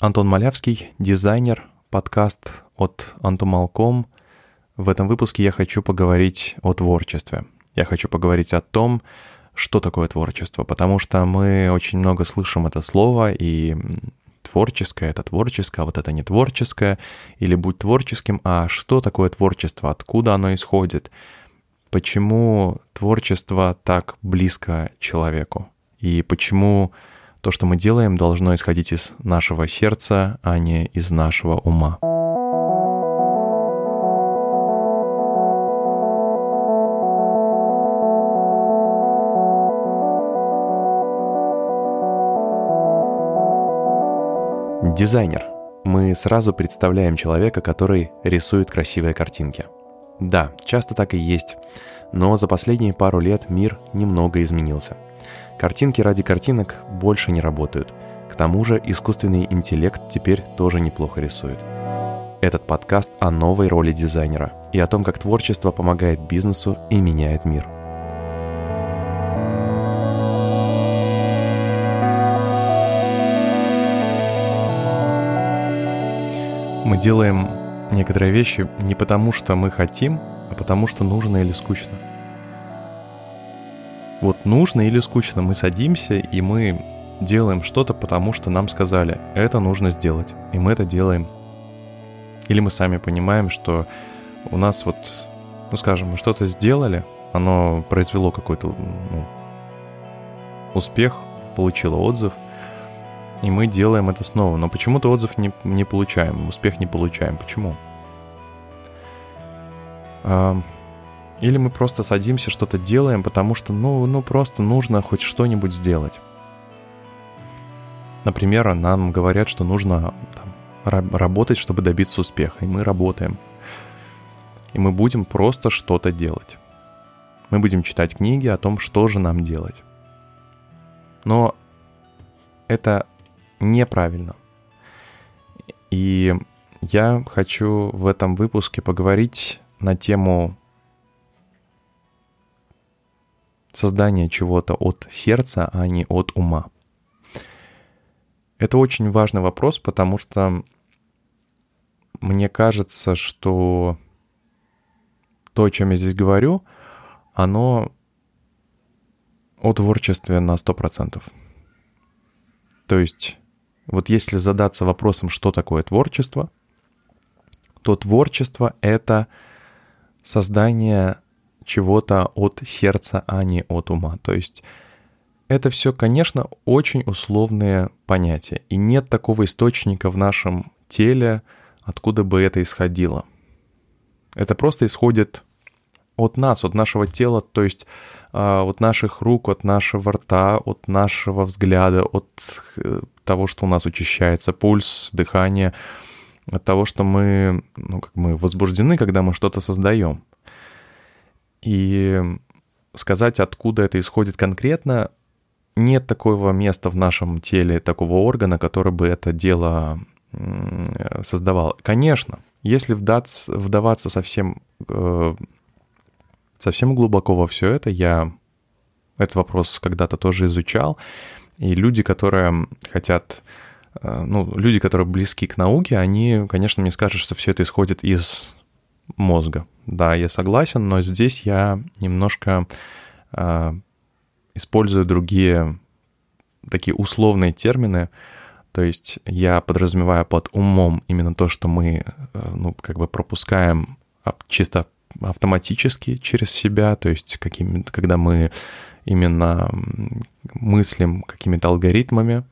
Антон Малявский, дизайнер, подкаст от Антумалком. В этом выпуске я хочу поговорить о творчестве. Я хочу поговорить о том, что такое творчество, потому что мы очень много слышим это слово, и творческое — это творческое, а вот это не творческое, или будь творческим, а что такое творчество, откуда оно исходит, почему творчество так близко человеку, и почему то, что мы делаем, должно исходить из нашего сердца, а не из нашего ума. Дизайнер. Мы сразу представляем человека, который рисует красивые картинки. Да, часто так и есть. Но за последние пару лет мир немного изменился – Картинки ради картинок больше не работают. К тому же искусственный интеллект теперь тоже неплохо рисует. Этот подкаст о новой роли дизайнера и о том, как творчество помогает бизнесу и меняет мир. Мы делаем некоторые вещи не потому, что мы хотим, а потому, что нужно или скучно вот нужно или скучно, мы садимся и мы делаем что-то, потому что нам сказали, это нужно сделать, и мы это делаем. Или мы сами понимаем, что у нас вот, ну скажем, мы что-то сделали, оно произвело какой-то ну, успех, получило отзыв, и мы делаем это снова. Но почему-то отзыв не, не получаем, успех не получаем. Почему? Или мы просто садимся, что-то делаем, потому что, ну, ну, просто нужно хоть что-нибудь сделать. Например, нам говорят, что нужно там, работать, чтобы добиться успеха, и мы работаем. И мы будем просто что-то делать. Мы будем читать книги о том, что же нам делать. Но это неправильно. И я хочу в этом выпуске поговорить на тему создание чего-то от сердца, а не от ума. Это очень важный вопрос, потому что мне кажется, что то, о чем я здесь говорю, оно о творчестве на 100%. То есть, вот если задаться вопросом, что такое творчество, то творчество — это создание чего-то от сердца, а не от ума. То есть это все, конечно, очень условные понятия. И нет такого источника в нашем теле, откуда бы это исходило. Это просто исходит от нас, от нашего тела, то есть а, от наших рук, от нашего рта, от нашего взгляда, от э, того, что у нас учащается пульс, дыхание, от того, что мы, ну, как мы возбуждены, когда мы что-то создаем. И сказать, откуда это исходит конкретно, нет такого места в нашем теле, такого органа, который бы это дело создавал. Конечно, если вдаваться совсем, э, совсем глубоко во все это, я этот вопрос когда-то тоже изучал, и люди, которые хотят, э, ну, люди, которые близки к науке, они, конечно, мне скажут, что все это исходит из мозга. Да, я согласен, но здесь я немножко э, использую другие такие условные термины. То есть я подразумеваю под умом именно то, что мы, э, ну, как бы пропускаем чисто автоматически через себя, то есть какими, когда мы именно мыслим какими-то алгоритмами,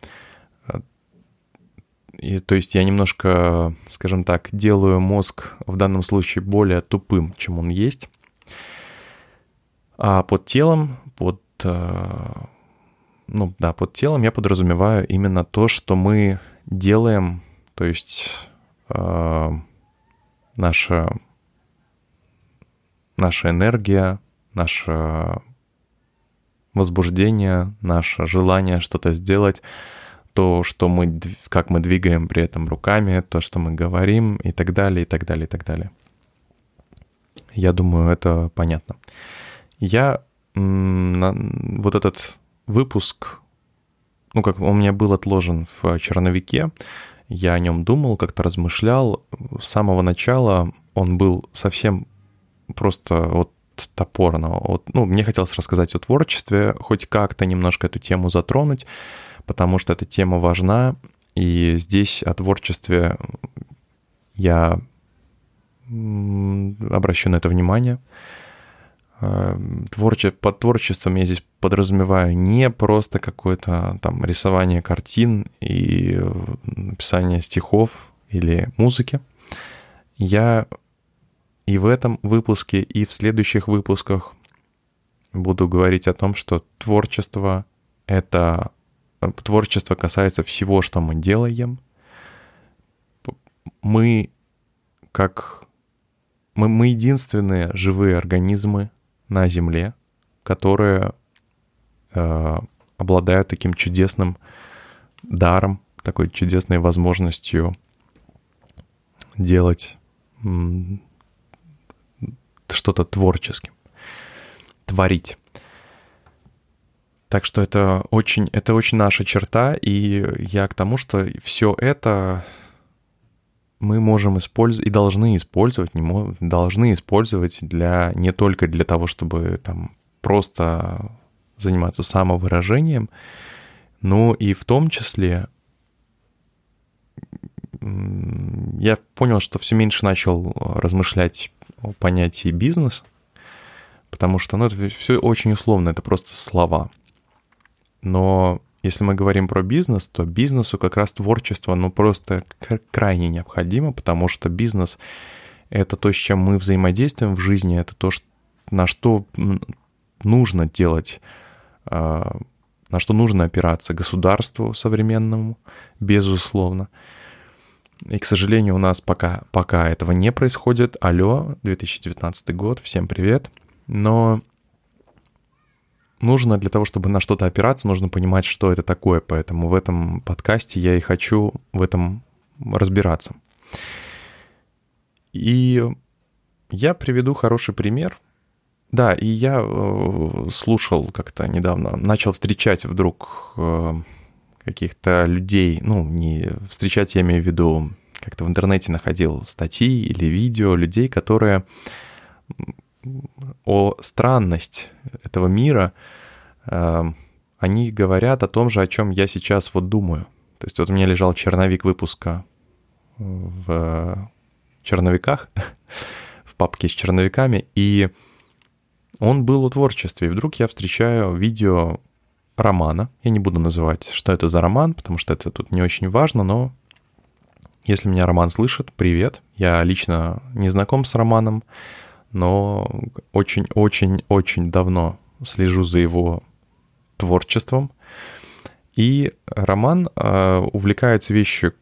и, то есть я немножко, скажем так, делаю мозг в данном случае более тупым, чем он есть. А под телом, под, э, ну да, под телом я подразумеваю именно то, что мы делаем, то есть э, наша, наша энергия, наше возбуждение, наше желание что-то сделать — то, что мы, как мы двигаем при этом руками, то, что мы говорим и так далее, и так далее, и так далее. Я думаю, это понятно. Я на, вот этот выпуск, ну как он у меня был отложен в черновике, я о нем думал, как-то размышлял. С самого начала он был совсем просто вот топорно. Вот, ну, мне хотелось рассказать о творчестве, хоть как-то немножко эту тему затронуть, потому что эта тема важна, и здесь о творчестве я обращу на это внимание. Э, творче... Под творчеством я здесь подразумеваю не просто какое-то там рисование картин и написание стихов или музыки. Я и в этом выпуске, и в следующих выпусках буду говорить о том, что творчество — это... Творчество касается всего, что мы делаем. Мы как... Мы, мы единственные живые организмы на Земле, которые э, обладают таким чудесным даром, такой чудесной возможностью делать что-то творческим, творить. Так что это очень, это очень наша черта, и я к тому, что все это мы можем использовать и должны использовать, не мо- должны использовать для не только для того, чтобы там просто заниматься самовыражением, но и в том числе я понял, что все меньше начал размышлять о понятии бизнес, потому что ну, это все очень условно, это просто слова. Но если мы говорим про бизнес, то бизнесу как раз творчество, ну, просто крайне необходимо, потому что бизнес — это то, с чем мы взаимодействуем в жизни, это то, на что нужно делать, а, на что нужно опираться государству современному, безусловно. И, к сожалению, у нас пока, пока этого не происходит. Алло, 2019 год, всем привет. Но нужно для того, чтобы на что-то опираться, нужно понимать, что это такое. Поэтому в этом подкасте я и хочу в этом разбираться. И я приведу хороший пример. Да, и я э, слушал как-то недавно, начал встречать вдруг э, каких-то людей, ну, не встречать, я имею в виду, как-то в интернете находил статьи или видео людей, которые о странность этого мира, э, они говорят о том же, о чем я сейчас вот думаю. То есть вот у меня лежал черновик выпуска в черновиках, в папке с черновиками, и он был о творчестве. И вдруг я встречаю видео романа. Я не буду называть, что это за роман, потому что это тут не очень важно, но если меня Роман слышит, привет. Я лично не знаком с Романом, но очень-очень-очень давно слежу за его творчеством. И Роман э, увлекается вещью,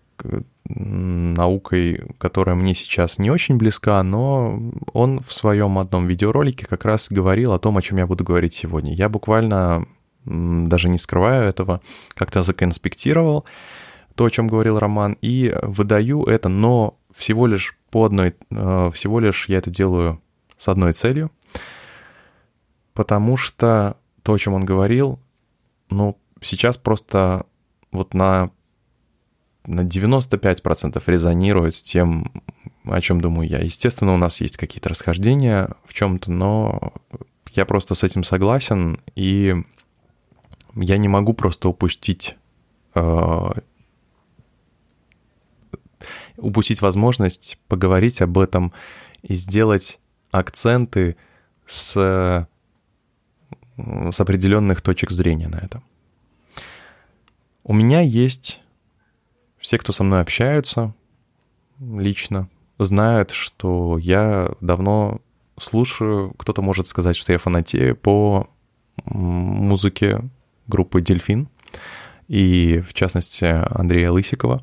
наукой, которая мне сейчас не очень близка, но он в своем одном видеоролике как раз говорил о том, о чем я буду говорить сегодня. Я буквально, даже не скрываю этого, как-то законспектировал то, о чем говорил Роман, и выдаю это, но всего лишь по одной, э, всего лишь я это делаю с одной целью, потому что то, о чем он говорил, ну, сейчас просто вот на, на 95% резонирует с тем, о чем думаю я. Естественно, у нас есть какие-то расхождения в чем-то, но я просто с этим согласен, и я не могу просто упустить э, упустить возможность поговорить об этом и сделать акценты с, с определенных точек зрения на это. У меня есть все, кто со мной общаются лично, знают, что я давно слушаю, кто-то может сказать, что я фанатею по музыке группы «Дельфин», и в частности Андрея Лысикова.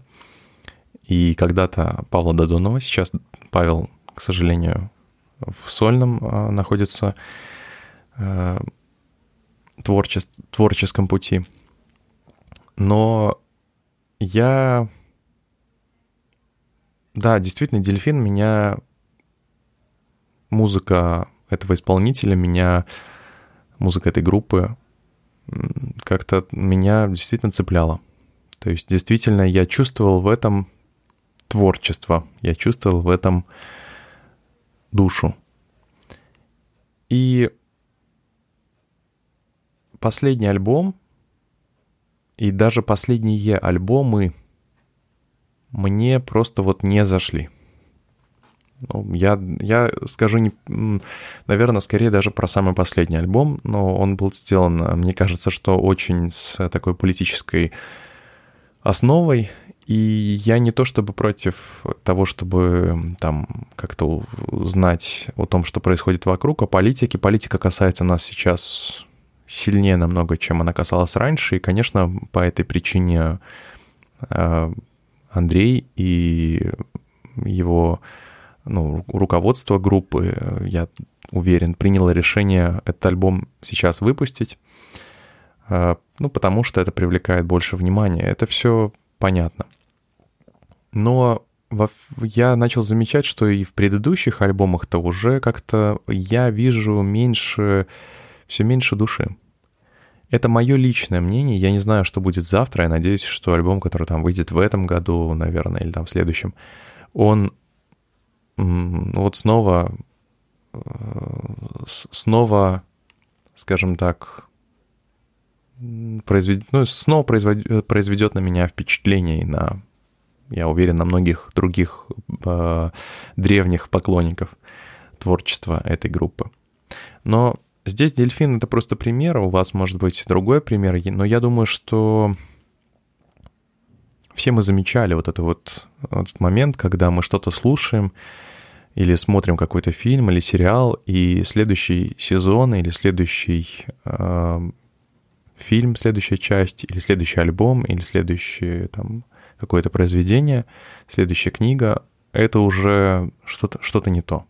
И когда-то Павла Додонова, сейчас Павел, к сожалению, в сольном а, находится э, творче- творческом пути. Но я... Да, действительно, дельфин меня... Музыка этого исполнителя меня... Музыка этой группы как-то меня действительно цепляла. То есть действительно я чувствовал в этом творчество. Я чувствовал в этом душу. И последний альбом и даже последние альбомы мне просто вот не зашли. Ну, я, я скажу, не, наверное, скорее даже про самый последний альбом, но он был сделан, мне кажется, что очень с такой политической основой, и я не то чтобы против того, чтобы там как-то узнать о том, что происходит вокруг, о политике. Политика касается нас сейчас сильнее намного, чем она касалась раньше. И, конечно, по этой причине э, Андрей и его ну, руководство группы, я уверен, приняло решение этот альбом сейчас выпустить. Э, ну, потому что это привлекает больше внимания. Это все понятно. Но во, я начал замечать, что и в предыдущих альбомах-то уже как-то я вижу меньше, все меньше души. Это мое личное мнение. Я не знаю, что будет завтра. Я надеюсь, что альбом, который там выйдет в этом году, наверное, или там в следующем, он вот снова, э, снова, скажем так, произведет, ну, снова произведет, произведет на меня впечатление и на я уверен, на многих других э, древних поклонников творчества этой группы. Но здесь дельфин — это просто пример, у вас может быть другой пример, но я думаю, что все мы замечали вот, это вот, вот этот момент, когда мы что-то слушаем или смотрим какой-то фильм или сериал, и следующий сезон или следующий э, фильм, следующая часть, или следующий альбом, или следующий там какое-то произведение, следующая книга, это уже что-то что не то.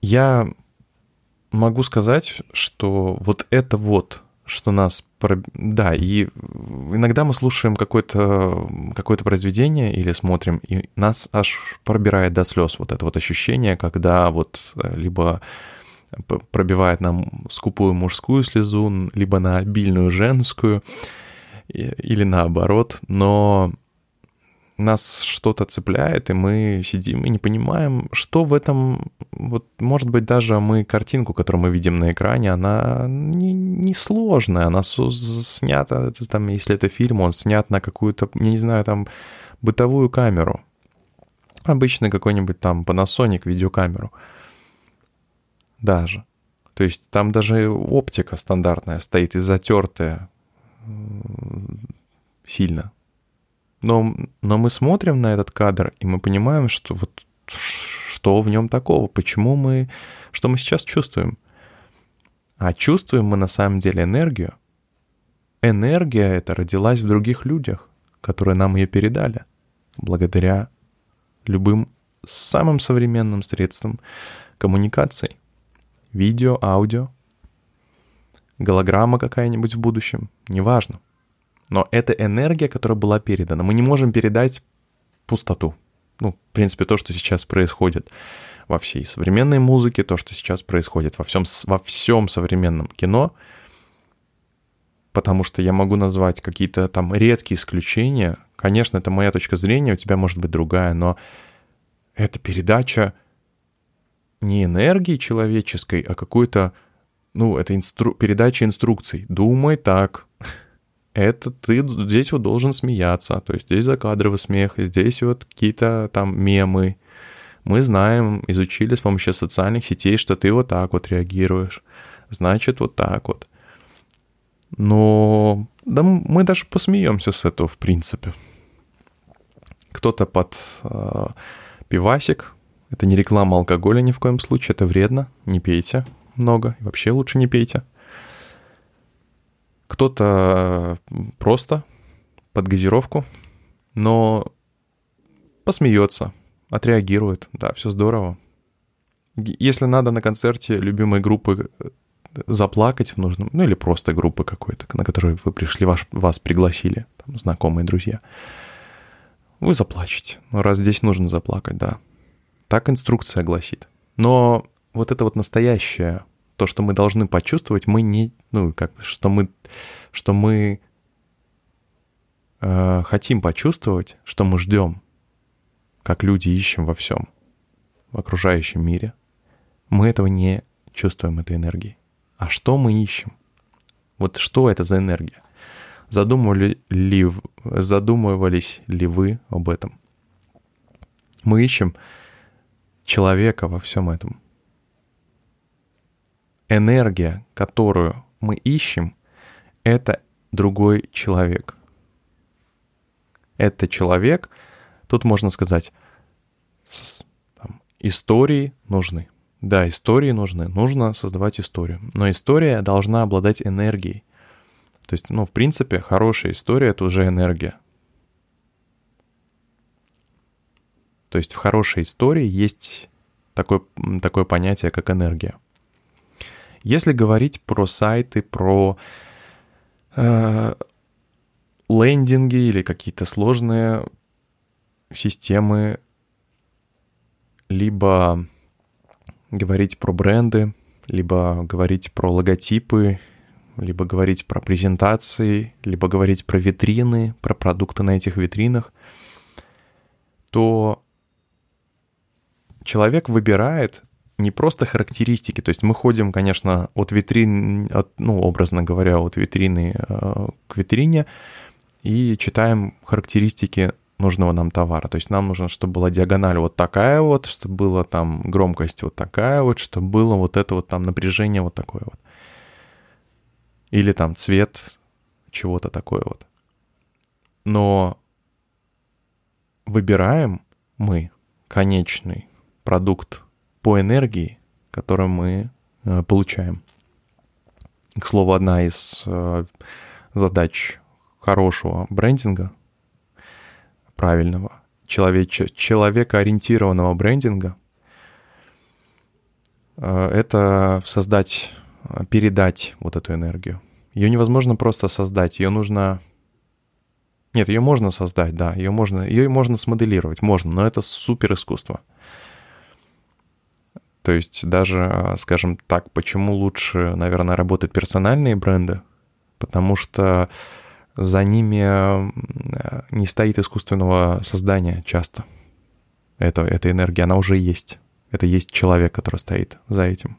Я могу сказать, что вот это вот, что нас... Да, и иногда мы слушаем какое-то какое произведение или смотрим, и нас аж пробирает до слез вот это вот ощущение, когда вот э, либо пробивает нам скупую мужскую слезу, либо на обильную женскую, или наоборот, но нас что-то цепляет, и мы сидим и не понимаем, что в этом... Вот, может быть, даже мы картинку, которую мы видим на экране, она не, не сложная, она снята, там, если это фильм, он снят на какую-то, я не знаю, там, бытовую камеру. Обычный какой-нибудь там Panasonic видеокамеру. Даже. То есть там даже оптика стандартная стоит и затертая, сильно. Но, но мы смотрим на этот кадр, и мы понимаем, что вот что в нем такого, почему мы, что мы сейчас чувствуем. А чувствуем мы на самом деле энергию. Энергия эта родилась в других людях, которые нам ее передали, благодаря любым самым современным средствам коммуникации. Видео, аудио, голограмма какая-нибудь в будущем, неважно. Но это энергия, которая была передана. Мы не можем передать пустоту. Ну, в принципе, то, что сейчас происходит во всей современной музыке, то, что сейчас происходит во всем, во всем современном кино, потому что я могу назвать какие-то там редкие исключения. Конечно, это моя точка зрения, у тебя может быть другая, но это передача не энергии человеческой, а какой-то ну, это инстру... передача инструкций. Думай так. Это ты здесь вот должен смеяться. То есть здесь закадровый смех, здесь вот какие-то там мемы. Мы знаем, изучили с помощью социальных сетей, что ты вот так вот реагируешь. Значит, вот так вот. Но да мы даже посмеемся с этого, в принципе. Кто-то под э, пивасик. Это не реклама алкоголя ни в коем случае, это вредно, не пейте много, вообще лучше не пейте. Кто-то просто под газировку, но посмеется, отреагирует, да, все здорово. Если надо на концерте любимой группы э, заплакать в нужном, ну или просто группы какой-то, на которую вы пришли, ваш, вас пригласили, там, знакомые друзья, вы заплачете. Ну, раз здесь нужно заплакать, да. Так инструкция гласит. Но вот это вот настоящее, то, что мы должны почувствовать, мы не, ну, как, что мы, что мы э, хотим почувствовать, что мы ждем, как люди ищем во всем, в окружающем мире, мы этого не чувствуем, этой энергии. А что мы ищем? Вот что это за энергия? Задумывали ли, задумывались ли вы об этом? Мы ищем человека во всем этом. Энергия, которую мы ищем, это другой человек. Это человек, тут можно сказать, там, истории нужны. Да, истории нужны, нужно создавать историю. Но история должна обладать энергией. То есть, ну, в принципе, хорошая история — это уже энергия. То есть в хорошей истории есть такое, такое понятие, как энергия. Если говорить про сайты, про э, лендинги или какие-то сложные системы, либо говорить про бренды, либо говорить про логотипы, либо говорить про презентации, либо говорить про витрины, про продукты на этих витринах, то человек выбирает не просто характеристики, то есть мы ходим, конечно, от витрин, от, ну, образно говоря, от витрины э, к витрине и читаем характеристики нужного нам товара. То есть нам нужно, чтобы была диагональ вот такая вот, чтобы была там громкость вот такая вот, чтобы было вот это вот там напряжение вот такое вот. Или там цвет чего-то такое вот. Но выбираем мы конечный продукт по энергии, которую мы э, получаем. К слову, одна из э, задач хорошего брендинга, правильного, человеч- человекоориентированного брендинга, э, это создать, передать вот эту энергию. Ее невозможно просто создать, ее нужно... Нет, ее можно создать, да, ее можно, ее можно смоделировать, можно, но это супер искусство. То есть даже, скажем так, почему лучше, наверное, работают персональные бренды? Потому что за ними не стоит искусственного создания часто. Это, эта энергия, она уже есть. Это есть человек, который стоит за этим.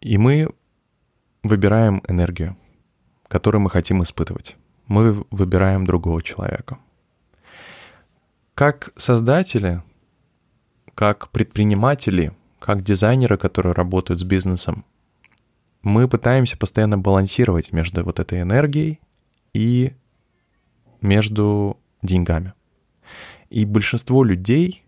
И мы выбираем энергию, которую мы хотим испытывать. Мы выбираем другого человека. Как создатели как предприниматели, как дизайнеры, которые работают с бизнесом, мы пытаемся постоянно балансировать между вот этой энергией и между деньгами. И большинство людей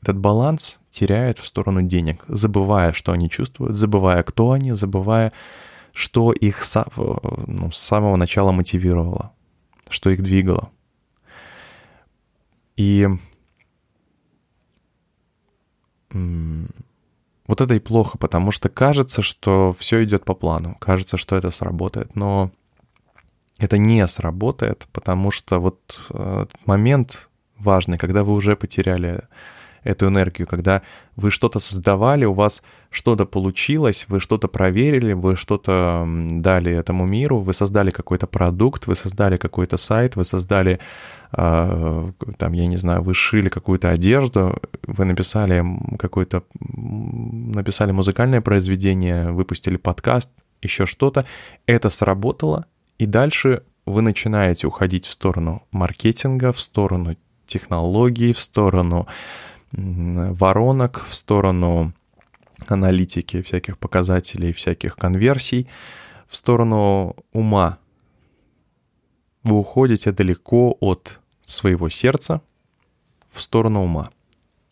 этот баланс теряет в сторону денег, забывая, что они чувствуют, забывая, кто они, забывая, что их ну, с самого начала мотивировало, что их двигало. И вот это и плохо, потому что кажется, что все идет по плану, кажется, что это сработает, но это не сработает, потому что вот э, момент важный, когда вы уже потеряли эту энергию, когда вы что-то создавали, у вас что-то получилось, вы что-то проверили, вы что-то дали этому миру, вы создали какой-то продукт, вы создали какой-то сайт, вы создали, э, там, я не знаю, вы шили какую-то одежду, вы написали какой-то, написали музыкальное произведение, выпустили подкаст, еще что-то, это сработало, и дальше вы начинаете уходить в сторону маркетинга, в сторону технологий, в сторону воронок, в сторону аналитики всяких показателей, всяких конверсий, в сторону ума. Вы уходите далеко от своего сердца в сторону ума.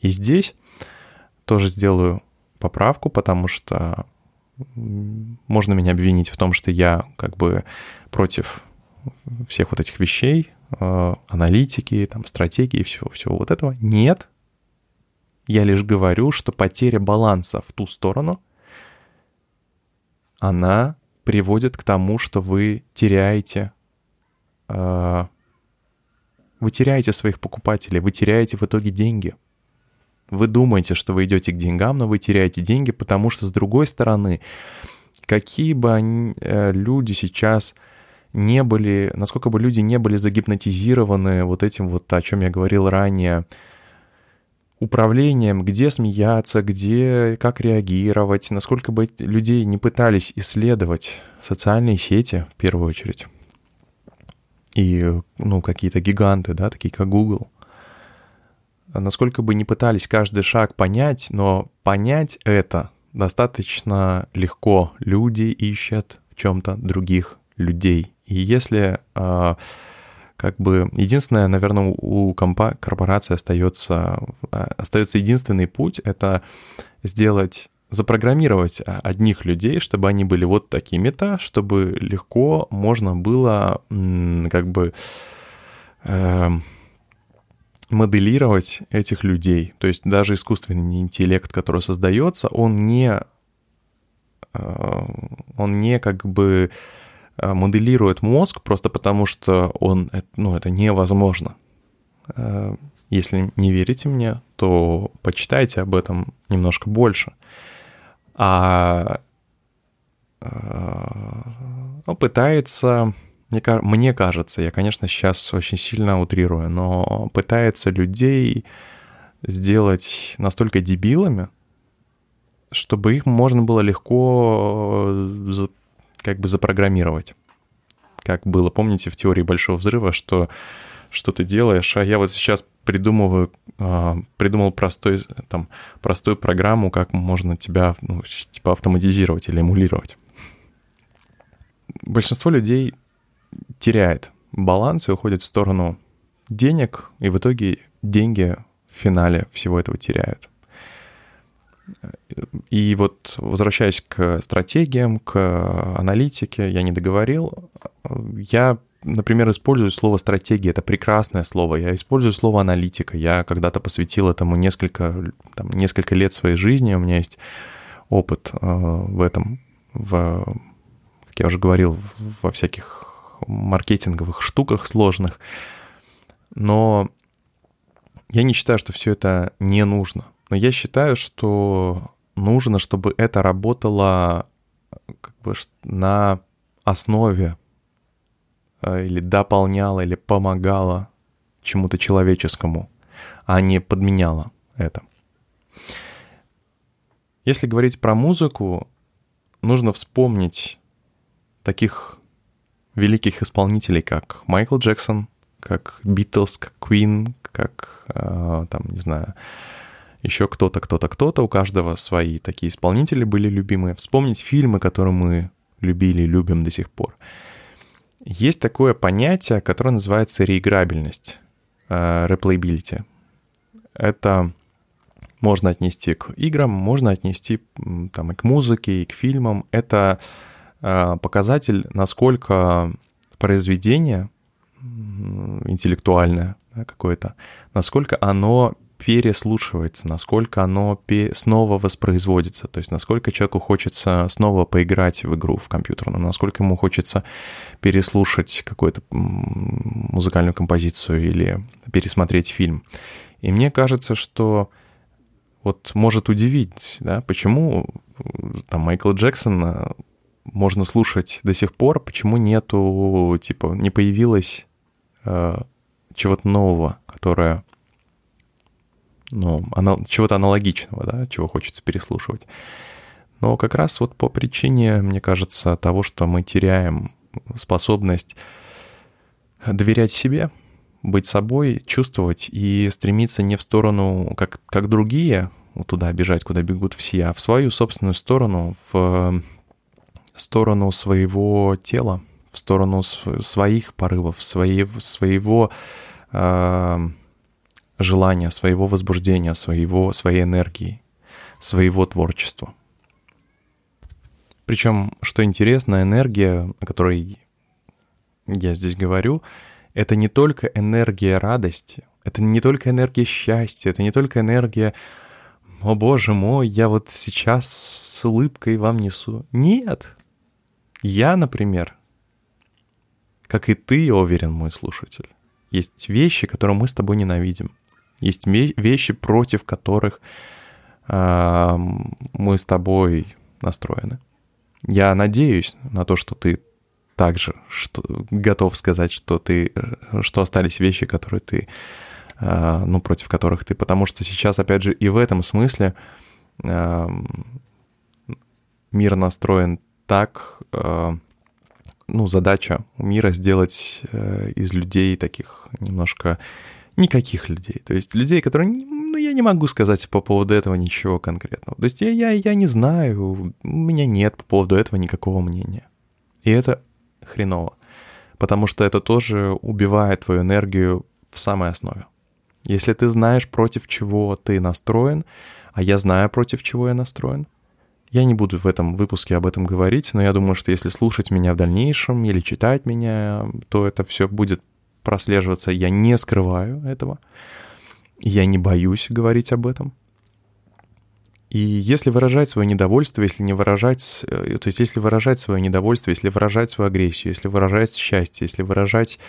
И здесь тоже сделаю поправку, потому что можно меня обвинить в том, что я как бы против всех вот этих вещей, э, аналитики, там, стратегии, всего, всего вот этого. Нет, я лишь говорю, что потеря баланса в ту сторону, она приводит к тому, что вы теряете, э, вы теряете своих покупателей, вы теряете в итоге деньги. Вы думаете, что вы идете к деньгам, но вы теряете деньги, потому что с другой стороны какие бы они, э, люди сейчас не были, насколько бы люди не были загипнотизированы вот этим вот, о чем я говорил ранее, управлением, где смеяться, где, как реагировать, насколько бы людей не пытались исследовать социальные сети в первую очередь. И, ну, какие-то гиганты, да, такие как Google. Насколько бы не пытались каждый шаг понять, но понять это достаточно легко. Люди ищут в чем-то других людей. И если а, как бы единственное, наверное, у компа- корпорации остается, а, остается единственный путь — это сделать запрограммировать а, одних людей, чтобы они были вот такими-то, чтобы легко можно было как бы э, моделировать этих людей. То есть даже искусственный интеллект, который создается, он не, э, он не как бы моделирует мозг просто потому, что он, ну, это невозможно. Э, если не верите мне, то почитайте об этом немножко больше. А э, ну, пытается, мне кажется, я, конечно, сейчас очень сильно утрирую, но пытается людей сделать настолько дебилами, чтобы их можно было легко как бы запрограммировать. Как было, помните, в теории Большого Взрыва, что что ты делаешь, а я вот сейчас придумываю, а, придумал простой, там, простую программу, как можно тебя, ну, типа, автоматизировать или эмулировать. Большинство людей теряет баланс и уходит в сторону денег, и в итоге деньги в финале всего этого теряют. И вот возвращаясь к стратегиям, к аналитике, я не договорил. Я, например, использую слово стратегия, это прекрасное слово. Я использую слово аналитика. Я когда-то посвятил этому несколько, там, несколько лет своей жизни. У меня есть опыт э, в этом, в, как я уже говорил, во всяких маркетинговых штуках сложных. Но я не считаю, что все это не нужно. Но я считаю, что нужно, чтобы это работало как бы на основе э, или дополняло, или помогало чему-то человеческому, а не подменяло это. Если говорить про музыку, нужно вспомнить таких великих исполнителей, как Майкл Джексон, как Битлз, как Queen, как, э, там, не знаю, еще кто-то, кто-то, кто-то, у каждого свои такие исполнители были любимые. Вспомнить фильмы, которые мы любили и любим до сих пор. Есть такое понятие, которое называется реиграбельность, э, replayability. Это можно отнести к играм, можно отнести там, и к музыке, и к фильмам. Это э, показатель, насколько произведение интеллектуальное какое-то, насколько оно переслушивается, насколько оно снова воспроизводится, то есть насколько человеку хочется снова поиграть в игру в компьютерную, насколько ему хочется переслушать какую-то музыкальную композицию или пересмотреть фильм. И мне кажется, что вот может удивить, да, почему там Майкла Джексона можно слушать до сих пор, почему нету, типа, не появилось э, чего-то нового, которое ну, чего-то аналогичного, да, чего хочется переслушивать. Но как раз вот по причине, мне кажется, того, что мы теряем способность доверять себе, быть собой, чувствовать и стремиться не в сторону, как, как другие, вот туда бежать, куда бегут все, а в свою собственную сторону, в сторону своего тела, в сторону своих порывов, своей, своего э, желания, своего возбуждения, своего, своей энергии, своего творчества. Причем, что интересно, энергия, о которой я здесь говорю, это не только энергия радости, это не только энергия счастья, это не только энергия «О боже мой, я вот сейчас с улыбкой вам несу». Нет. Я, например, как и ты, уверен, мой слушатель, есть вещи, которые мы с тобой ненавидим. Есть вещи, против которых э, мы с тобой настроены. Я надеюсь на то, что ты также что, готов сказать, что ты, что остались вещи, которые ты, э, ну, против которых ты, потому что сейчас, опять же, и в этом смысле э, мир настроен так, э, ну, задача у мира сделать э, из людей таких немножко никаких людей. То есть людей, которые, ну, я не могу сказать по поводу этого ничего конкретного. То есть я, я, я не знаю, у меня нет по поводу этого никакого мнения. И это хреново. Потому что это тоже убивает твою энергию в самой основе. Если ты знаешь, против чего ты настроен, а я знаю, против чего я настроен, я не буду в этом выпуске об этом говорить, но я думаю, что если слушать меня в дальнейшем или читать меня, то это все будет прослеживаться. Я не скрываю этого. Я не боюсь говорить об этом. И если выражать свое недовольство, если не выражать, э, то есть если выражать свое недовольство, если выражать свою агрессию, если выражать счастье, если выражать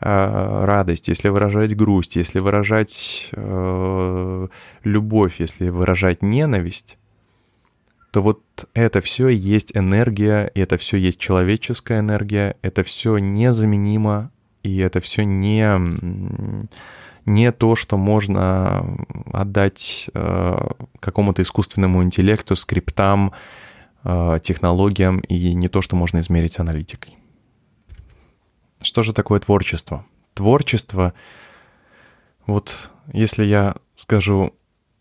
э, радость, если выражать грусть, если выражать э, любовь, если выражать ненависть, то вот это все есть энергия, это все есть человеческая энергия, это все незаменимо, и это все не, не то, что можно отдать э, какому-то искусственному интеллекту, скриптам, э, технологиям, и не то, что можно измерить аналитикой. Что же такое творчество? Творчество, вот если я скажу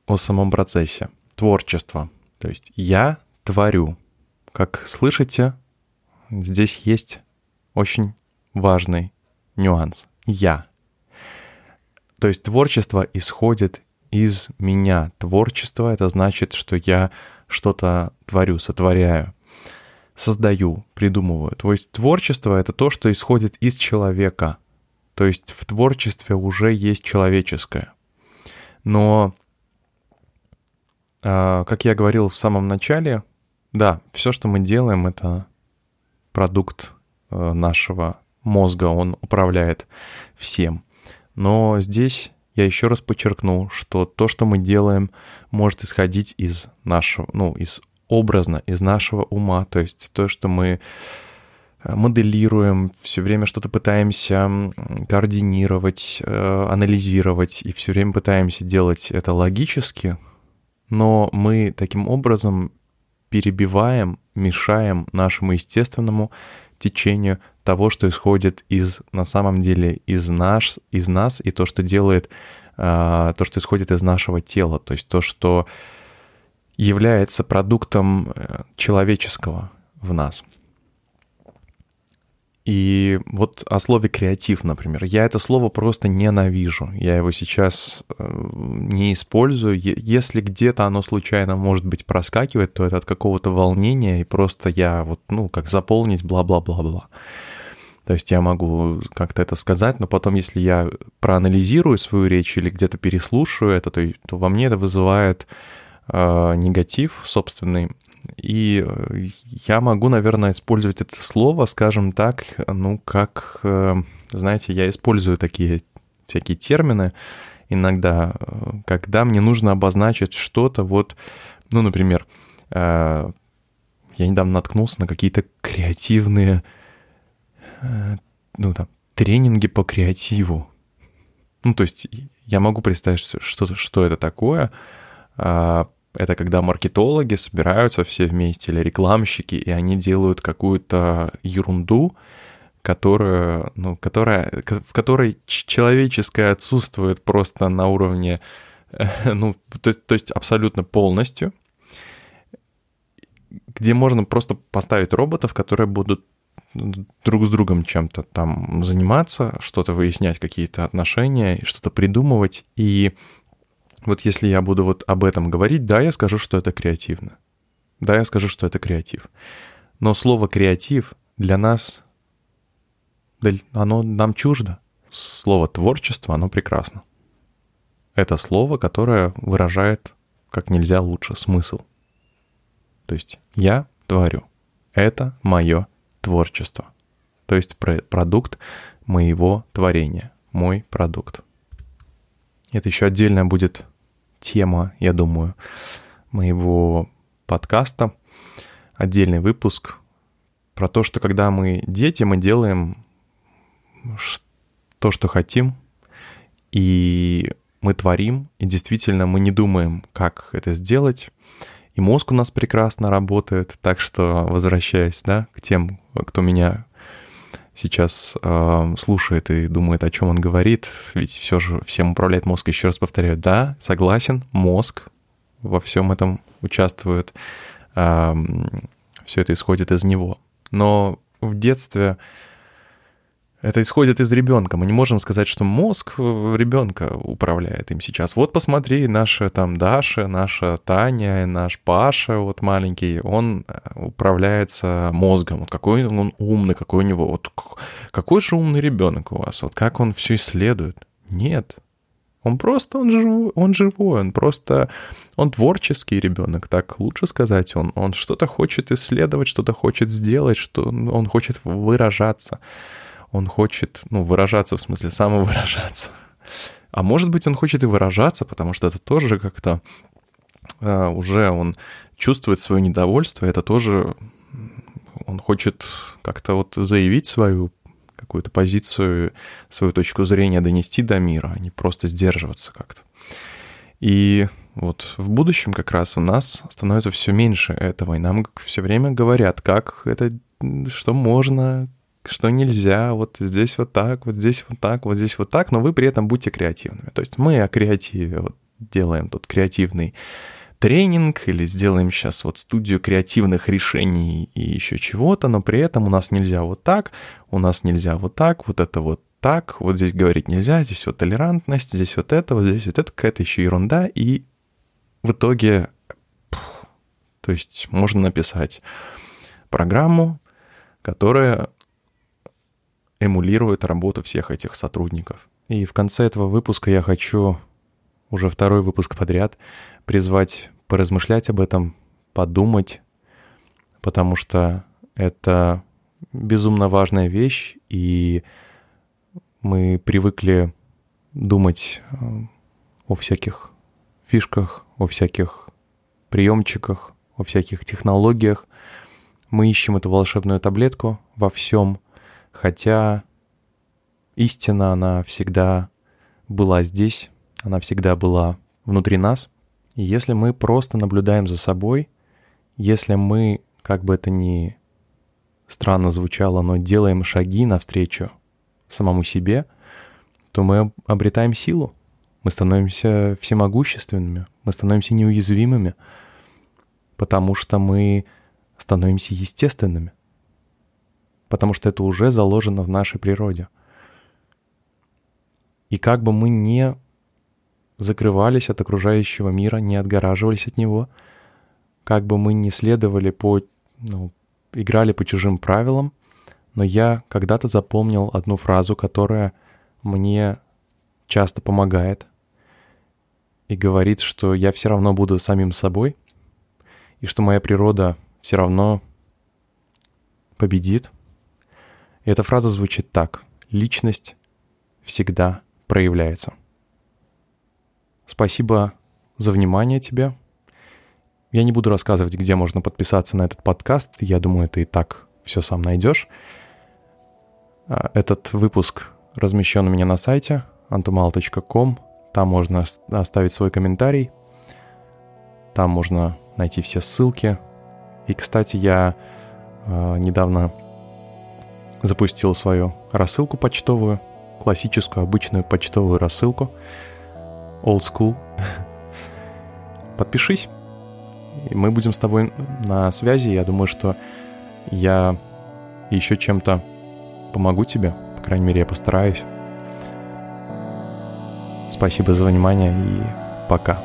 о самом процессе, творчество — то есть я творю. Как слышите, здесь есть очень важный нюанс. Я. То есть творчество исходит из меня. Творчество — это значит, что я что-то творю, сотворяю, создаю, придумываю. То есть творчество — это то, что исходит из человека. То есть в творчестве уже есть человеческое. Но а, как я говорил в самом начале, да, все, что мы делаем, это продукт э, нашего мозга, он управляет всем. Но здесь я еще раз подчеркну, что то, что мы делаем, может исходить из нашего, ну, из образно, из нашего ума, то есть то, что мы э, моделируем, все время что-то пытаемся координировать, э, анализировать, и все время пытаемся делать это логически, но мы таким образом перебиваем, мешаем нашему естественному течению того, что исходит из, на самом деле, из, наш, из нас, и то, что делает, то, что исходит из нашего тела, то есть то, что является продуктом э, человеческого в нас. И вот о слове креатив, например. Я это слово просто ненавижу. Я его сейчас э, не использую. Если где-то оно случайно, может быть, проскакивает, то это от какого-то волнения, и просто я вот, ну, как заполнить, бла-бла-бла-бла. То есть я могу как-то это сказать, но потом, если я проанализирую свою речь или где-то переслушаю это, то, то во мне это вызывает э, негатив собственный, и э, я могу, наверное, использовать это слово, скажем так, ну, как, э, знаете, я использую такие всякие термины иногда, э, когда мне нужно обозначить что-то, вот, ну, например, я недавно наткнулся на какие-то креативные, ну, там, тренинги по креативу. Ну, то есть я могу представить, что, что это такое, а, это когда маркетологи собираются все вместе или рекламщики, и они делают какую-то ерунду, которая, ну, которая, в которой человеческое отсутствует просто на уровне, ну, то, то есть абсолютно полностью, где можно просто поставить роботов, которые будут друг с другом чем-то там заниматься, что-то выяснять, какие-то отношения, что-то придумывать, и вот если я буду вот об этом говорить, да, я скажу, что это креативно. Да, я скажу, что это креатив. Но слово «креатив» для нас, оно нам чуждо. Слово «творчество», оно прекрасно. Это слово, которое выражает как нельзя лучше смысл. То есть я творю. Это мое творчество. То есть продукт моего творения. Мой продукт. Это еще отдельно будет тема, я думаю, моего подкаста. отдельный выпуск про то, что когда мы дети, мы делаем то, что хотим, и мы творим, и действительно мы не думаем, как это сделать. И мозг у нас прекрасно работает, так что возвращаясь, да, к тем, кто меня сейчас э, слушает и думает, о чем он говорит, ведь все же всем управляет мозг. Еще раз повторяю, да, согласен, мозг во всем этом участвует, э, все это исходит из него. Но в детстве это исходит из ребенка. Мы не можем сказать, что мозг ребенка управляет им сейчас. Вот посмотри, наша там Даша, наша Таня, наш Паша, вот маленький, он э, управляется мозгом. Вот какой он умный, какой у него, вот какой же умный ребенок у вас, вот как он все исследует. Нет, он просто, он живой, он живой, он просто, он творческий ребенок, так лучше сказать. Он, он что-то хочет исследовать, что-то хочет сделать, что он хочет выражаться он хочет, ну, выражаться, в смысле, самовыражаться. А может быть, он хочет и выражаться, потому что это тоже как-то э, уже он чувствует свое недовольство, это тоже он хочет как-то вот заявить свою какую-то позицию, свою точку зрения донести до мира, а не просто сдерживаться как-то. И вот в будущем как раз у нас становится все меньше этого, и нам все время говорят, как это, что можно, что нельзя, вот здесь вот так, вот здесь вот так, вот здесь вот так, но вы при этом будьте креативными. То есть мы о креативе вот делаем тут креативный тренинг или сделаем сейчас вот студию креативных решений и еще чего-то, но при этом у нас нельзя вот так, у нас нельзя вот так, вот это вот так, вот здесь говорить нельзя, здесь вот толерантность, здесь вот это, вот здесь вот это, какая-то еще ерунда, и в итоге, то есть можно написать программу, которая эмулирует работу всех этих сотрудников. И в конце этого выпуска я хочу, уже второй выпуск подряд, призвать поразмышлять об этом, подумать, потому что это безумно важная вещь, и мы привыкли думать э, о всяких фишках, о всяких приемчиках, о всяких технологиях. Мы ищем эту волшебную таблетку во всем, Хотя истина, она всегда была здесь, она всегда была внутри нас. И если мы просто наблюдаем за собой, если мы, как бы это ни странно звучало, но делаем шаги навстречу самому себе, то мы обретаем силу, мы становимся всемогущественными, мы становимся неуязвимыми, потому что мы становимся естественными — потому что это уже заложено в нашей природе. И как бы мы не закрывались от окружающего мира, не отгораживались от него, как бы мы не следовали по, ну, играли по чужим правилам, но я когда-то запомнил одну фразу, которая мне часто помогает и говорит, что я все равно буду самим собой, и что моя природа все равно победит — эта фраза звучит так. Личность всегда проявляется. Спасибо за внимание тебе. Я не буду рассказывать, где можно подписаться на этот подкаст. Я думаю, ты и так все сам найдешь. А, этот выпуск размещен у меня на сайте antumal.com. Там можно оставить свой комментарий. Там можно найти все ссылки. И, кстати, я э, недавно запустил свою рассылку почтовую, классическую, обычную почтовую рассылку, old school. Подпишись, и мы будем с тобой на связи. Я думаю, что я еще чем-то помогу тебе, по крайней мере, я постараюсь. Спасибо за внимание и пока.